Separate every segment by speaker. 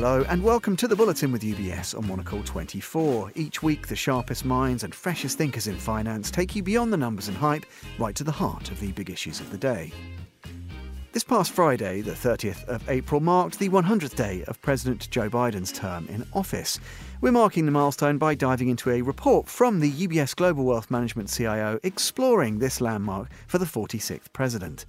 Speaker 1: Hello and welcome to the Bulletin with UBS on Monocle 24. Each week, the sharpest minds and freshest thinkers in finance take you beyond the numbers and hype, right to the heart of the big issues of the day. This past Friday, the 30th of April, marked the 100th day of President Joe Biden's term in office. We're marking the milestone by diving into a report from the UBS Global Wealth Management CIO exploring this landmark for the 46th president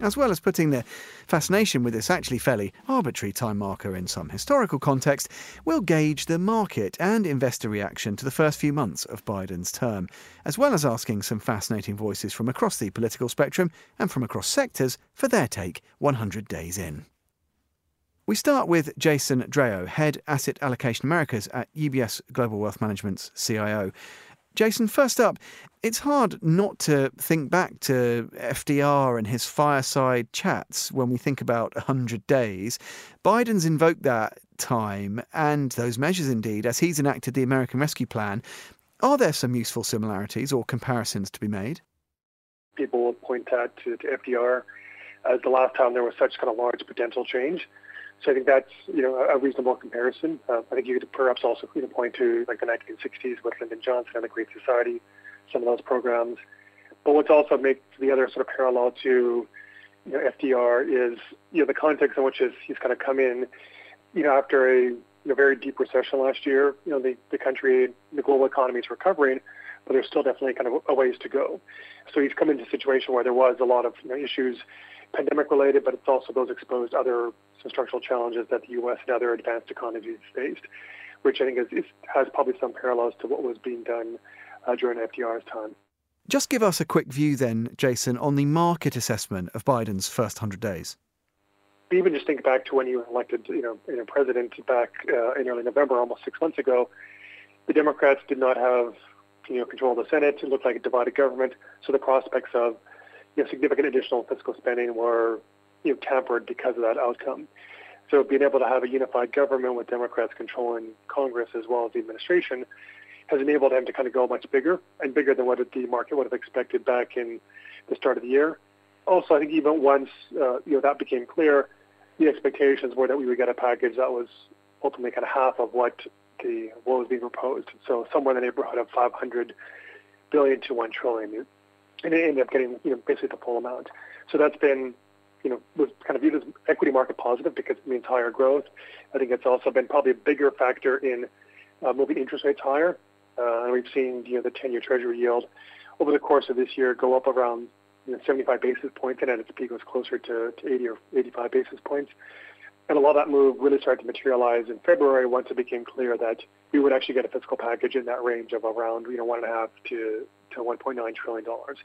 Speaker 1: as well as putting their fascination with this actually fairly arbitrary time marker in some historical context, will gauge the market and investor reaction to the first few months of Biden's term, as well as asking some fascinating voices from across the political spectrum and from across sectors for their take 100 days in. We start with Jason Draho, Head Asset Allocation Americas at UBS Global Wealth Management's CIO. Jason, first up, it's hard not to think back to FDR and his fireside chats when we think about 100 days. Biden's invoked that time and those measures indeed as he's enacted the American Rescue Plan. Are there some useful similarities or comparisons to be made?
Speaker 2: People will point that to, to FDR as uh, the last time there was such kind of large potential change. So I think that's you know a reasonable comparison. Uh, I think you could perhaps also you know, point to like the 1960s with Lyndon Johnson and the Great Society, some of those programs. But what's also makes the other sort of parallel to you know, FDR is you know the context in which is, he's kind of come in, you know, after a you know, very deep recession last year. You know, the, the country, the global economy is recovering, but there's still definitely kind of a ways to go. So he's come into a situation where there was a lot of you know, issues pandemic related, but it's also those exposed other some structural challenges that the U.S. and other advanced economies faced, which I think is, is has probably some parallels to what was being done uh, during FDR's time.
Speaker 1: Just give us a quick view then, Jason, on the market assessment of Biden's first 100 days.
Speaker 2: Even just think back to when you elected, you know, you know president back uh, in early November, almost six months ago. The Democrats did not have, you know, control of the Senate. It looked like a divided government. So the prospects of you know, significant additional fiscal spending were you know, tempered because of that outcome. So being able to have a unified government with Democrats controlling Congress as well as the administration has enabled them to kind of go much bigger and bigger than what the market would have expected back in the start of the year. Also, I think even once uh, you know that became clear, the expectations were that we would get a package that was ultimately kind of half of what the what was being proposed. So somewhere in the neighborhood of 500 billion to 1 trillion and it ended up getting you know basically the full amount. So that's been you know was kind of viewed as equity market positive because it means higher growth. I think it's also been probably a bigger factor in uh, moving interest rates higher, uh, and we've seen you know the 10-year Treasury yield over the course of this year go up around you know, 75 basis points, and at its peak was closer to, to 80 or 85 basis points. And a lot of that move really started to materialize in February once it became clear that we would actually get a fiscal package in that range of around you know one and a half to to 1.9 trillion dollars.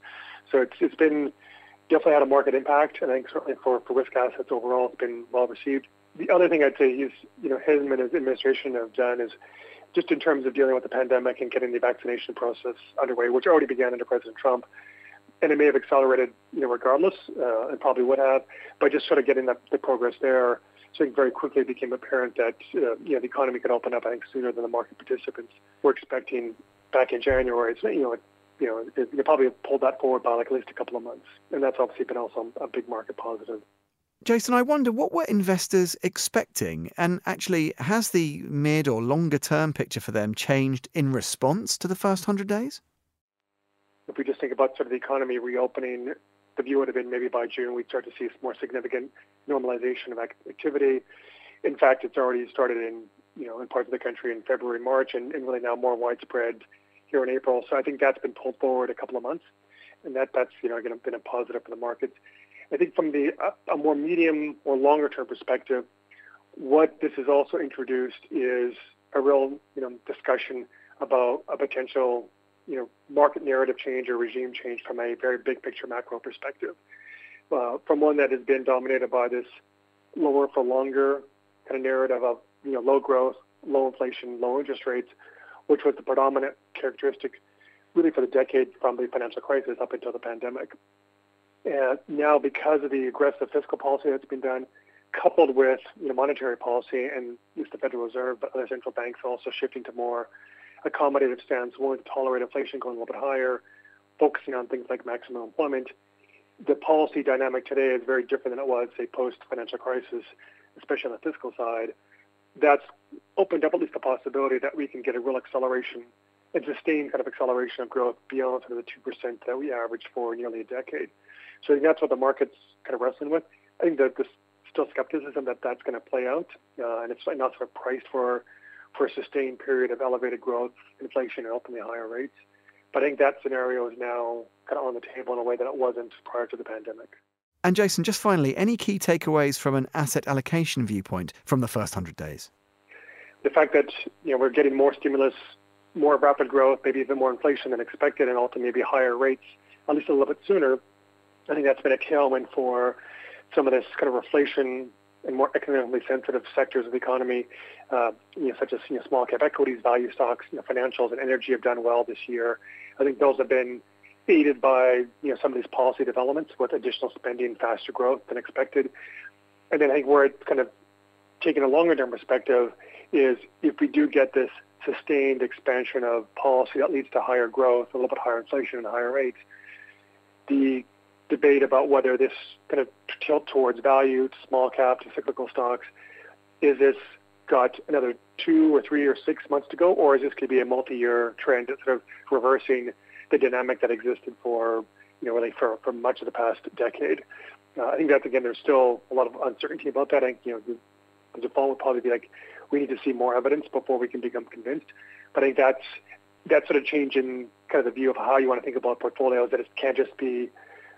Speaker 2: So it's it's been definitely had a market impact, and I think certainly for, for risk assets overall, it's been well received. The other thing I'd say he's you know him and his administration have done is just in terms of dealing with the pandemic and getting the vaccination process underway, which already began under President Trump, and it may have accelerated, you know, regardless, uh, and probably would have, but just sort of getting the, the progress there. So I think very quickly it became apparent that uh, you know the economy could open up, I think, sooner than the market participants were expecting back in January. So you know, you know, it, you probably pulled that forward by like at least a couple of months, and that's obviously been also a big market positive.
Speaker 1: Jason, I wonder what were investors expecting, and actually, has the mid or longer term picture for them changed in response to the first hundred days?
Speaker 2: If we just think about sort of the economy reopening, the view would have been maybe by June we'd start to see more significant normalization of activity. In fact, it's already started in you know in parts of the country in February, March, and, and really now more widespread here in April. So I think that's been pulled forward a couple of months, and that that's you know been a positive for the markets. I think from the a more medium or longer term perspective, what this has also introduced is a real you know discussion about a potential you know market narrative change or regime change from a very big picture macro perspective, uh, from one that has been dominated by this lower for longer kind of narrative of you know low growth, low inflation, low interest rates, which was the predominant characteristic really for the decade from the financial crisis up until the pandemic. And now, because of the aggressive fiscal policy that's been done, coupled with you know, monetary policy and at the Federal Reserve, but other central banks also shifting to more accommodative stance, willing to tolerate inflation going a little bit higher, focusing on things like maximum employment. The policy dynamic today is very different than it was, say, post-financial crisis, especially on the fiscal side that's opened up at least the possibility that we can get a real acceleration and sustained kind of acceleration of growth beyond sort of the 2% that we averaged for nearly a decade. So I think that's what the market's kind of wrestling with. I think that there's still skepticism that that's going to play out, uh, and it's not sort of priced for for a sustained period of elevated growth, inflation, and ultimately higher rates. But I think that scenario is now kind of on the table in a way that it wasn't prior to the pandemic.
Speaker 1: And Jason, just finally, any key takeaways from an asset allocation viewpoint from the first 100 days?
Speaker 2: The fact that you know we're getting more stimulus, more rapid growth, maybe even more inflation than expected, and ultimately maybe higher rates, at least a little bit sooner. I think that's been a tailwind for some of this kind of reflation and more economically sensitive sectors of the economy, uh, you know, such as you know, small cap equities, value stocks, you know, financials, and energy have done well this year. I think those have been aided by you know some of these policy developments with additional spending, faster growth than expected. And then I think where it's kind of taking a longer term perspective is if we do get this sustained expansion of policy that leads to higher growth, a little bit higher inflation and higher rates, the debate about whether this kind of tilt towards value, to small cap, to cyclical stocks, is this got another two or three or six months to go, or is this going to be a multi-year trend that's sort of reversing the dynamic that existed for, you know, really for, for much of the past decade? Uh, I think that, again, there's still a lot of uncertainty about that. I think, you know, the, the default would probably be like, we need to see more evidence before we can become convinced. But I think that's, that sort of change in kind of the view of how you want to think about portfolios, that it can't just be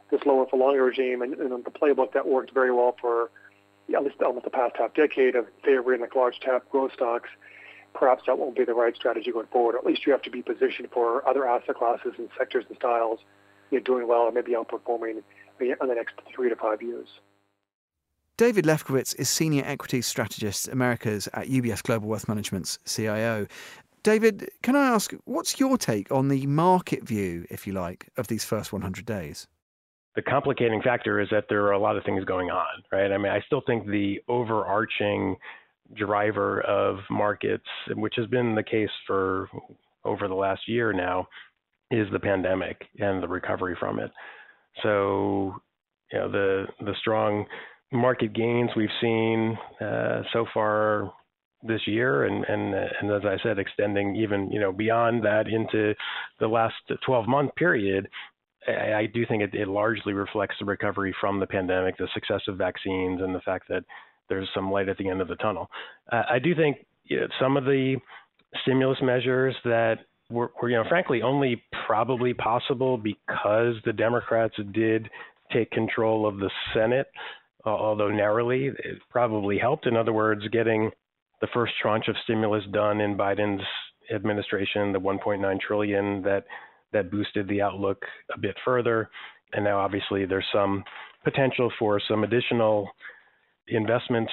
Speaker 2: this lower for longer regime and, and the playbook that worked very well for at least almost the past half decade of favoring like large cap growth stocks, perhaps that won't be the right strategy going forward. Or at least you have to be positioned for other asset classes and sectors and styles you doing well and maybe outperforming in the next three to five years.
Speaker 1: David Lefkowitz is Senior Equities Strategist Americas at UBS Global Wealth Management's CIO. David, can I ask, what's your take on the market view, if you like, of these first 100 days?
Speaker 3: the complicating factor is that there are a lot of things going on, right? I mean, I still think the overarching driver of markets, which has been the case for over the last year now, is the pandemic and the recovery from it. So, you know, the the strong market gains we've seen uh, so far this year, and and and as I said, extending even you know beyond that into the last 12 month period, I, I do think it, it largely reflects the recovery from the pandemic, the success of vaccines, and the fact that there's some light at the end of the tunnel. Uh, I do think you know, some of the stimulus measures that were, were, you know, frankly, only probably possible because the Democrats did take control of the Senate, although narrowly, it probably helped. In other words, getting the first tranche of stimulus done in Biden's administration, the 1.9 trillion that that boosted the outlook a bit further. And now, obviously, there's some potential for some additional investments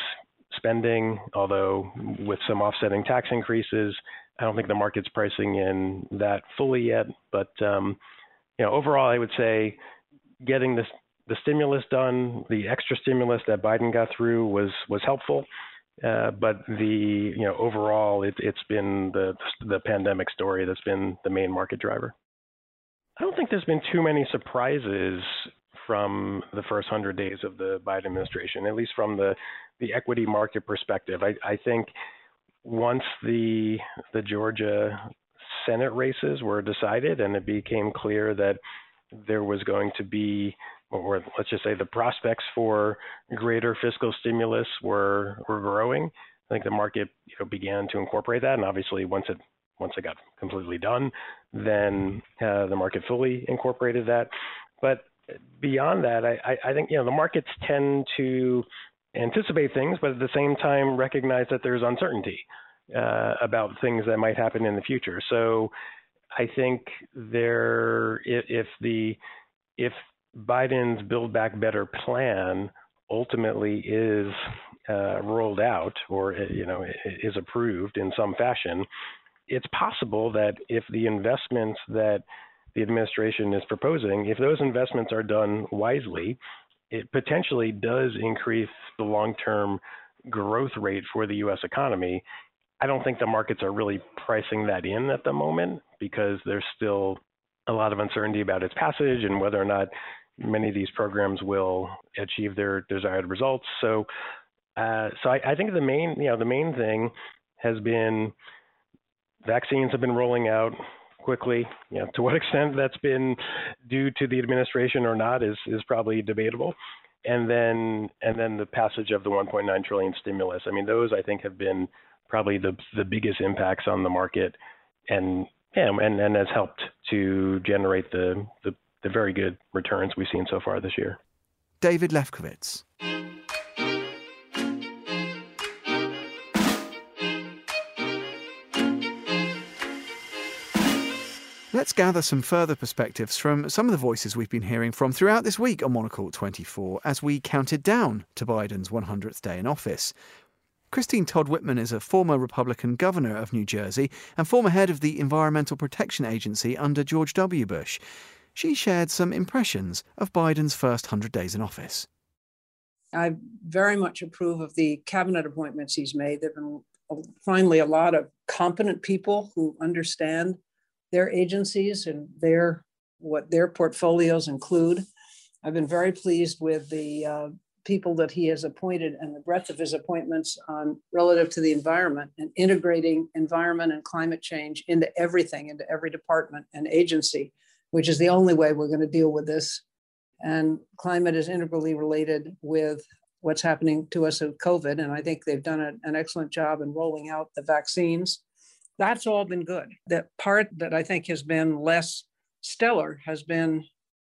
Speaker 3: spending, although with some offsetting tax increases. I don't think the market's pricing in that fully yet. But um, you know, overall, I would say getting this the stimulus done, the extra stimulus that Biden got through was was helpful. Uh, but the you know overall, it, it's been the the pandemic story that's been the main market driver. I don't think there's been too many surprises from the first hundred days of the Biden administration, at least from the the equity market perspective. I, I think once the the Georgia Senate races were decided and it became clear that there was going to be or let's just say the prospects for greater fiscal stimulus were were growing. I think the market you know began to incorporate that, and obviously once it once it got completely done, then uh, the market fully incorporated that. But beyond that, I, I think you know the markets tend to anticipate things, but at the same time recognize that there's uncertainty uh, about things that might happen in the future. So I think there, if, the if Biden's Build Back Better plan ultimately is uh, rolled out or you know is approved in some fashion, it's possible that if the investments that the administration is proposing, if those investments are done wisely, it potentially does increase the long term growth rate for the US economy. I don't think the markets are really pricing that in at the moment because there's still a lot of uncertainty about its passage and whether or not many of these programs will achieve their desired results. So Uh, so I, I think the main, you know, the main thing has been vaccines have been rolling out quickly. You know, to what extent that's been due to the administration or not is is probably debatable. And then and then the passage of the 1.9 trillion stimulus. I mean, those I think have been probably the the biggest impacts on the market, and yeah, and and has helped to generate the the, the very good returns we've seen so far this year.
Speaker 1: David Lefkowitz. Let's gather some further perspectives from some of the voices we've been hearing from throughout this week on Monocle 24 as we counted down to Biden's 100th day in office. Christine Todd Whitman is a former Republican governor of New Jersey and former head of the Environmental Protection Agency under George W. Bush. She shared some impressions of Biden's first 100 days in office.
Speaker 4: I very much approve of the cabinet appointments he's made. There have been finally a lot of competent people who understand their agencies and their what their portfolios include. I've been very pleased with the uh, people that he has appointed and the breadth of his appointments on relative to the environment and integrating environment and climate change into everything, into every department and agency, which is the only way we're going to deal with this. And climate is integrally related with what's happening to us with COVID. And I think they've done a, an excellent job in rolling out the vaccines that's all been good. The part that I think has been less stellar has been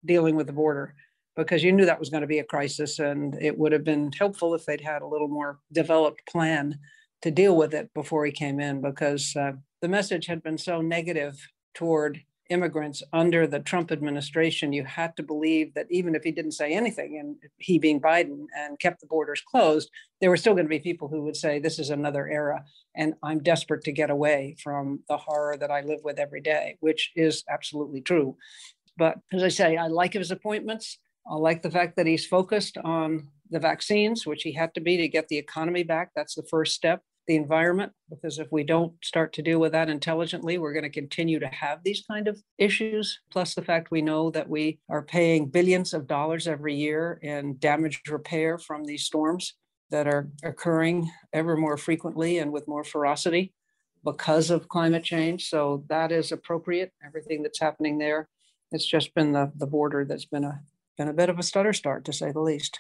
Speaker 4: dealing with the border because you knew that was going to be a crisis and it would have been helpful if they'd had a little more developed plan to deal with it before he came in because uh, the message had been so negative toward immigrants under the Trump administration, you had to believe that even if he didn't say anything, and he being Biden and kept the borders closed, there were still going to be people who would say, This is another era, and I'm desperate to get away from the horror that I live with every day, which is absolutely true. But as I say, I like his appointments. I like the fact that he's focused on the vaccines, which he had to be to get the economy back. That's the first step the environment because if we don't start to deal with that intelligently we're going to continue to have these kind of issues. Plus the fact we know that we are paying billions of dollars every year in damage repair from these storms that are occurring ever more frequently and with more ferocity because of climate change. So that is appropriate. Everything that's happening there it's just been the, the border that's been a been a bit of a stutter start to say the least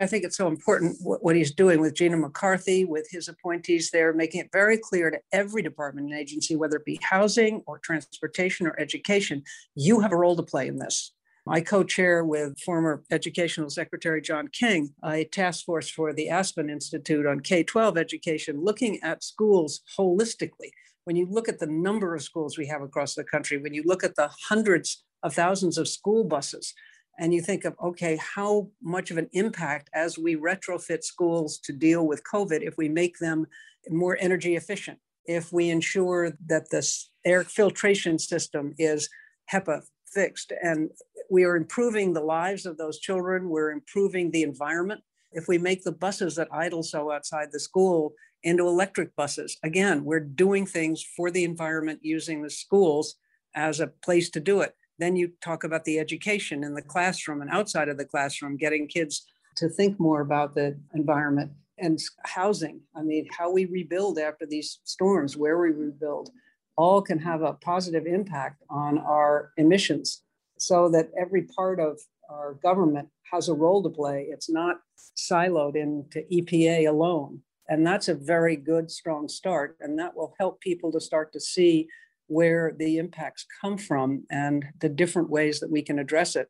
Speaker 4: I think it's so important what, he's doing with Gina McCarthy, with his appointees there, making it very clear to every department and agency, whether it be housing or transportation or education, you have a role to play in this. I co chair with former Educational Secretary John King a task force for the Aspen Institute on K 12 education, looking at schools holistically. When you look at the number of schools we have across the country, when you look at the hundreds of thousands of school buses, and you think of okay how much of an impact as we retrofit schools to deal with covid if we make them more energy efficient if we ensure that the air filtration system is hepa fixed and we are improving the lives of those children we're improving the environment. If we make the buses that idle so outside the school into electric buses again we're doing things for the environment using the schools as a place to do it then you talk about the education in the classroom and outside of the classroom, getting kids to think more about the environment and housing. I mean, how we rebuild after these storms, where we rebuild, all can have a positive impact on our emissions so that every part of our government has a role to play. It's not siloed into EPA alone. And that's a very good, strong start. And that will help people to start to see where the impacts come from and the different ways that we can address it.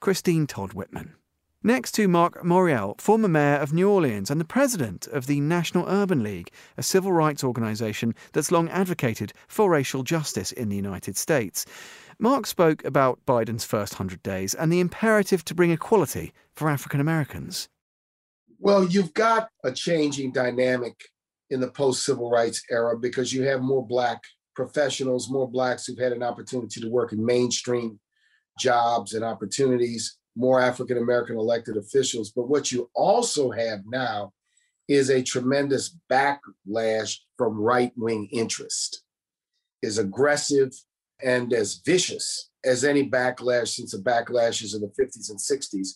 Speaker 1: Christine Todd Whitman. Next to Marc Morial, former mayor of New Orleans and the president of the National Urban League, a civil rights organization that's long advocated for racial justice in the United States. Marc spoke about Biden's first 100 days and the imperative to bring equality for African Americans.
Speaker 5: Well, you've got a changing dynamic in the post civil rights era because you have more Black professionals, more Blacks who've had an opportunity to work in mainstream jobs and opportunities, more African American elected officials. But what you also have now is a tremendous backlash from right wing interest, is aggressive and as vicious as any backlash since the backlashes of the 50s and 60s.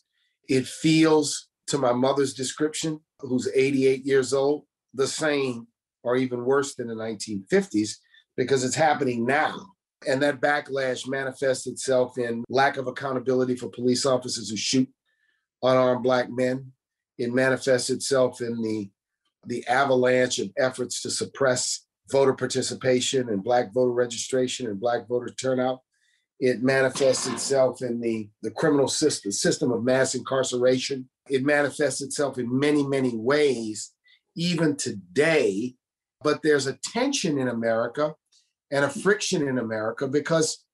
Speaker 5: It feels to my mother's description, who's 88 years old, the same or even worse than the 1950s because it's happening now. And that backlash manifests itself in lack of accountability for police officers who shoot unarmed Black men. It manifests itself in the, the avalanche of efforts to suppress voter participation and Black voter registration and Black voter turnout. It manifests itself in the, the criminal system, system of mass incarceration. It manifests itself in many, many ways, even today. But there's a tension in America and a friction in America because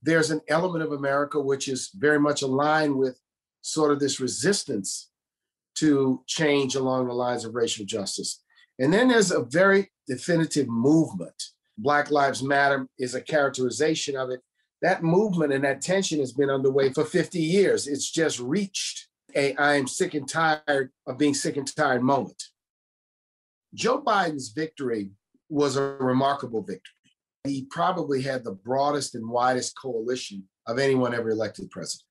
Speaker 5: there's an element of America which is very much aligned with sort of this resistance to change along the lines of racial justice. And then there's a very definitive movement. Black Lives Matter is a characterization of it. That movement and that tension has been underway for 50 years. It's just reached a I am sick and tired of being sick and tired moment. Joe Biden's victory was a remarkable victory he probably had the broadest and widest coalition of anyone ever elected president.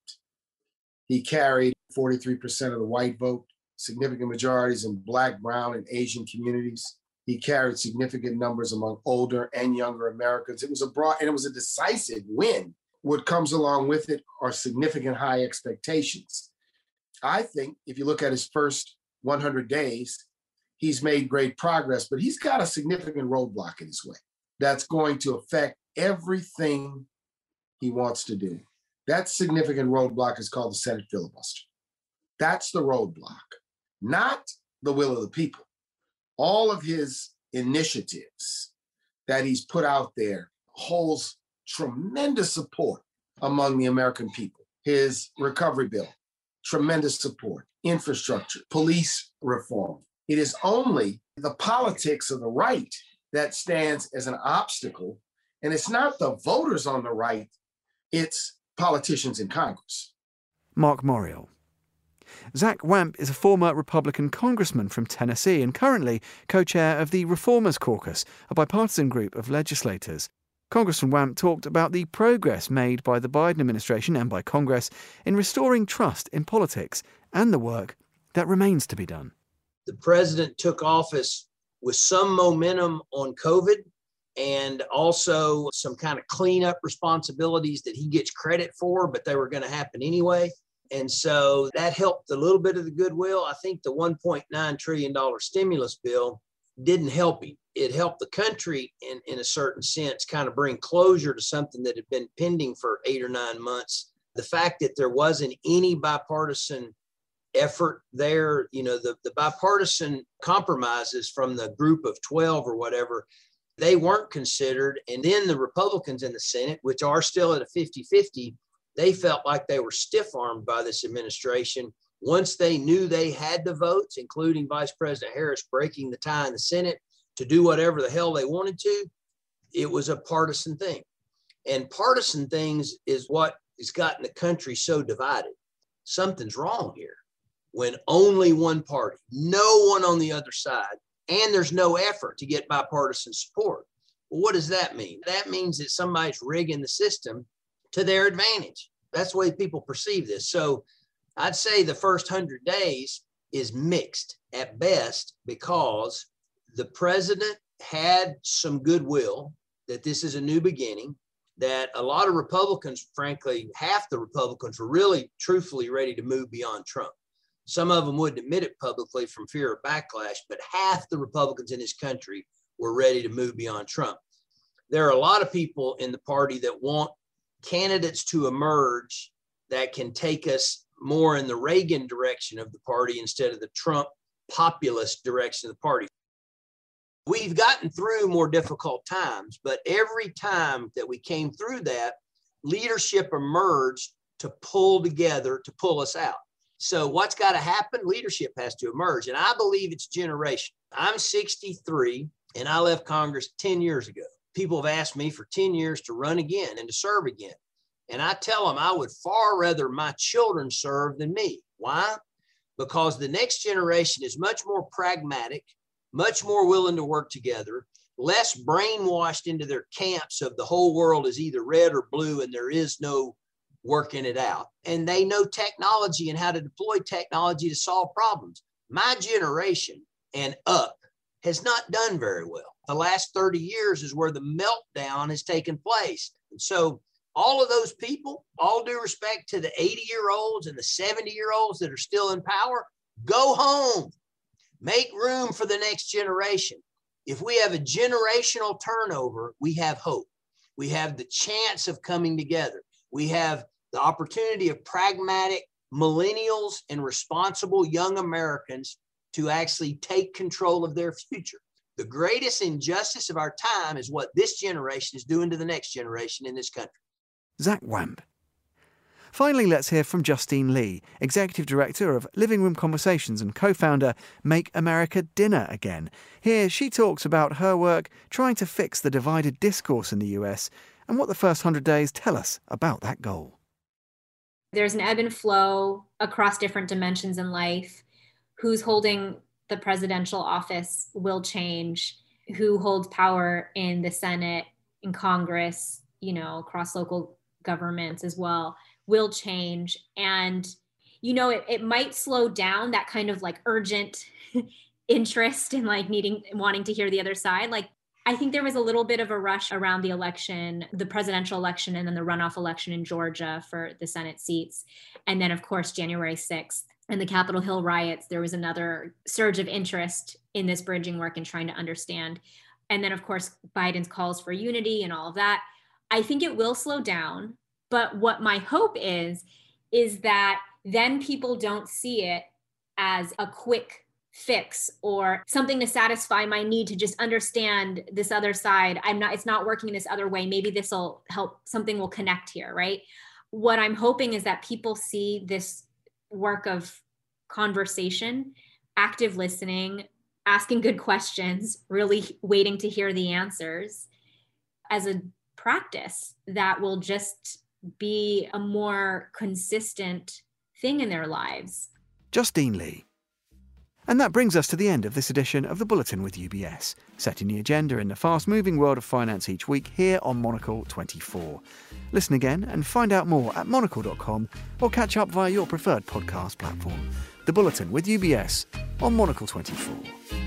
Speaker 5: He carried 43% of the white vote, significant majorities in Black, Brown, and Asian communities. He carried significant numbers among older and younger Americans. It was a broad and it was a decisive win. What comes along with it are significant high expectations. I think if you look at his first 100 days, he's made great progress, but he's got a significant roadblock in his way that's going to affect everything he wants to do. That significant roadblock is called the Senate filibuster. That's the roadblock, not the will of the people. All of his initiatives that he's put out there holds tremendous support among the American people. His recovery bill, tremendous support, infrastructure, police reform. It is only the politics of the right that stands as an obstacle. And it's not the voters on the right, it's politicians in Congress.
Speaker 1: Marc Morial. Zach Wamp is a former Republican congressman from Tennessee and currently co chair of the Reformers Caucus, a bipartisan group of legislators. Congressman Wamp talked about the progress made by the Biden administration and by Congress in restoring trust in politics and the work that remains to be done.
Speaker 6: The president took office with some momentum on COVID and also some kind of cleanup responsibilities that he gets credit for, but they were going to happen anyway. And so that helped a little bit of the goodwill. I think the $1.9 trillion stimulus bill didn't help him. It helped the country in, in a certain sense kind of bring closure to something that had been pending for eight or nine months. The fact that there wasn't any bipartisan effort there. You know, the, the bipartisan compromises from the group of 12 or whatever, they weren't considered. And then the Republicans in the Senate, which are still at a 50 50, they felt like they were stiff armed by this administration. Once they knew they had the votes, including Vice President Harris breaking the tie in the Senate to do whatever the hell they wanted to, it was a partisan thing. And partisan things is what has gotten the country so divided. Something's wrong here when only one party, no one on the other side, and there's no effort to get bipartisan support. Well, what does that mean? That means that somebody's rigging the system to their advantage. That's the way people perceive this. So I'd say the first 100 days is mixed at best because the president had some goodwill that this is a new beginning, that a lot of Republicans, frankly, half the Republicans were really truthfully ready to move beyond Trump. Some of them wouldn't admit it publicly from fear of backlash, but half the Republicans in this country were ready to move beyond Trump. There are a lot of people in the party that want candidates to emerge that can take us more in the Reagan direction of the party instead of the Trump populist direction of the party. We've gotten through more difficult times, but every time that we came through that, leadership emerged to pull together to pull us out. So what's got to happen? Leadership has to emerge. And I believe it's generation. I'm 63 and I left Congress 10 years ago. People have asked me for 10 years to run again and to serve again. And I tell them I would far rather my children serve than me. Why? Because the next generation is much more pragmatic, much more willing to work together, less brainwashed into their camps of the whole world is either red or blue and there is no working it out. And they know technology and how to deploy technology to solve problems. My generation and up has not done very well. The last 30 years is where the meltdown has taken place. And so all of those people, all due respect to the 80 year olds and the 70 year olds that are still in power, go home, make room for the next generation. If we have a generational turnover, we have hope. We have the chance of coming together. We have the opportunity of pragmatic millennials and responsible young Americans to actually take control of their future. The greatest injustice of our time is what this generation is doing to the next generation in this country.
Speaker 1: Zach Wamp. Finally, let's hear from Justine Lee, Executive Director of Living Room Conversations and co founder Make America Dinner Again. Here, she talks about her work trying to fix the divided discourse in the US and what the first 100 days tell us about that goal.
Speaker 7: There's an ebb and flow across different dimensions in life. Who's holding the presidential office will change. Who holds power in the Senate, in Congress, you know, across local governments as well will change. And, you know, it, it might slow down that kind of like urgent interest in like needing, wanting to hear the other side. Like I think there was a little bit of a rush around the election, the presidential election, and then the runoff election in Georgia for the Senate seats. And then, of course, January 6th and the Capitol Hill riots, there was another surge of interest in this bridging work and trying to understand. And then, of course, Biden's calls for unity and all of that. I think it will slow down. But what my hope is, is that then people don't see it as a quick fix or something to satisfy my need to just understand this other side. I'm not it's not working in this other way. Maybe this will help something will connect here right? What i'm hoping is that people see this work of conversation active listening asking good questions really waiting to hear the answers as a practice that will just be a more consistent thing in their lives.
Speaker 1: Justine Lee and that brings us to the end of this edition of the Bulletin with UBS, setting the agenda in the fast moving world of finance each week here on Monocle 24. Listen again and find out more at monocle.com or catch up via your preferred podcast platform. The Bulletin with UBS on Monocle 24.